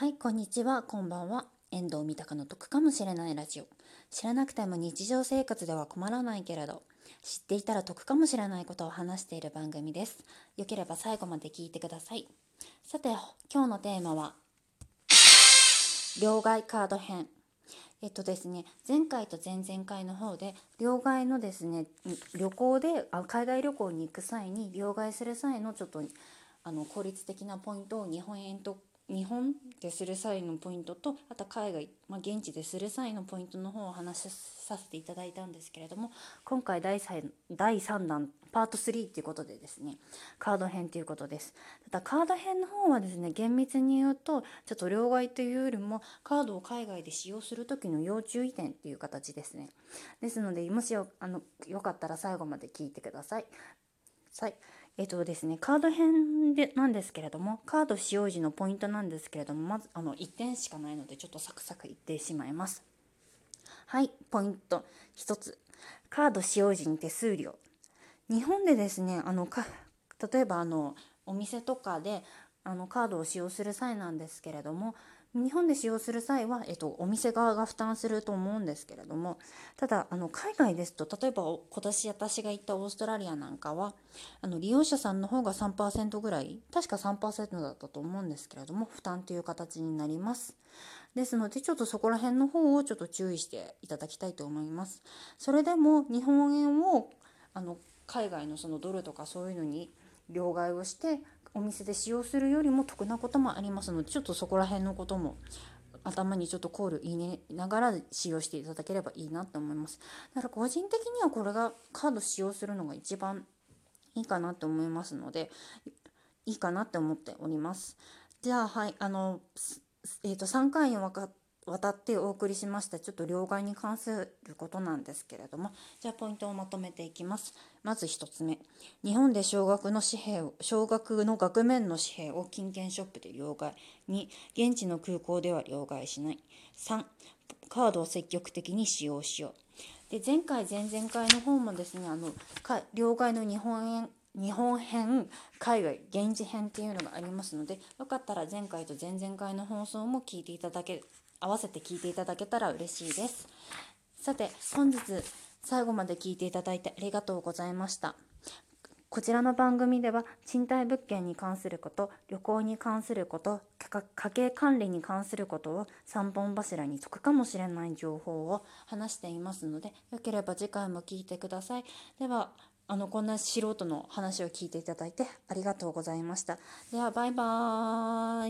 はい、こんにちは、こんばんは。遠藤三鷹の得かもしれないラジオ。知らなくても日常生活では困らないけれど、知っていたら得かもしれないことを話している番組です。よければ最後まで聞いてください。さて、今日のテーマは、両替カード編。えっとですね、前回と前々回の方で両替のですね旅行であ海外旅行に行く際に両替する際のちょっとあの効率的なポイントを日本円と日本でする際のポイントとあと海外、まあ、現地でする際のポイントの方を話しさせていただいたんですけれども今回第 3, 第3弾パート3っていうことでですねカード編ということです。ただカード編の方はですね厳密に言うとちょっと両替というよりもカードを海外で使用する時の要注意点っていう形ですね。ですのでもしよあのよかったら最後まで聞いてください。はい。えっとですね、カード編でなんですけれどもカード使用時のポイントなんですけれどもまずあの1点しかないのでちょっとサクサク言ってしまいます。はいポイント。1つ。カード使用時に手数料。日本でですねあのか例えばあのお店とかであのカードを使用する際なんですけれども日本で使用する際は、えっと、お店側が負担すると思うんですけれどもただあの海外ですと例えば今年私が行ったオーストラリアなんかはあの利用者さんの方が3%ぐらい確か3%だったと思うんですけれども負担という形になります。ですのでちょっとそこら辺の方をちょっと注意していただきたいと思います。それでも日本円をあの海外のそのドルとかそういうのに両替をしてお店で使用するよりも得なこともありますのでちょっとそこら辺のことも頭にちょっとコール入れながら使用していただければいいなと思います。だから個人的にはこれがカード使用するのが一番いいかなと思いますのでいいかなって思っております。じゃあはいあのえーと、3回にわか渡ってお送りしました。ちょっと両替に関することなんですけれども。じゃあポイントをまとめていきます。まず1つ目。日本で少額の紙幣を少額の額面の紙幣を金券ショップで両替。2現地の空港では両替しない。3カードを積極的に使用しよう。で前回前々回の方もですねあの両替の日本円日本編海外現地編っていうのがありますのでよかったら前回と前々回の放送も聞いていただけ合わせて聞いていただけたら嬉しいです。さて本日最後まで聞いていただいてありがとうございました。こちらの番組では賃貸物件に関すること旅行に関すること家計管理に関することを3本柱に解くかもしれない情報を話していますのでよければ次回も聞いてください。ではあのこんな素人の話を聞いていただいてありがとうございました。ではバイバーイ。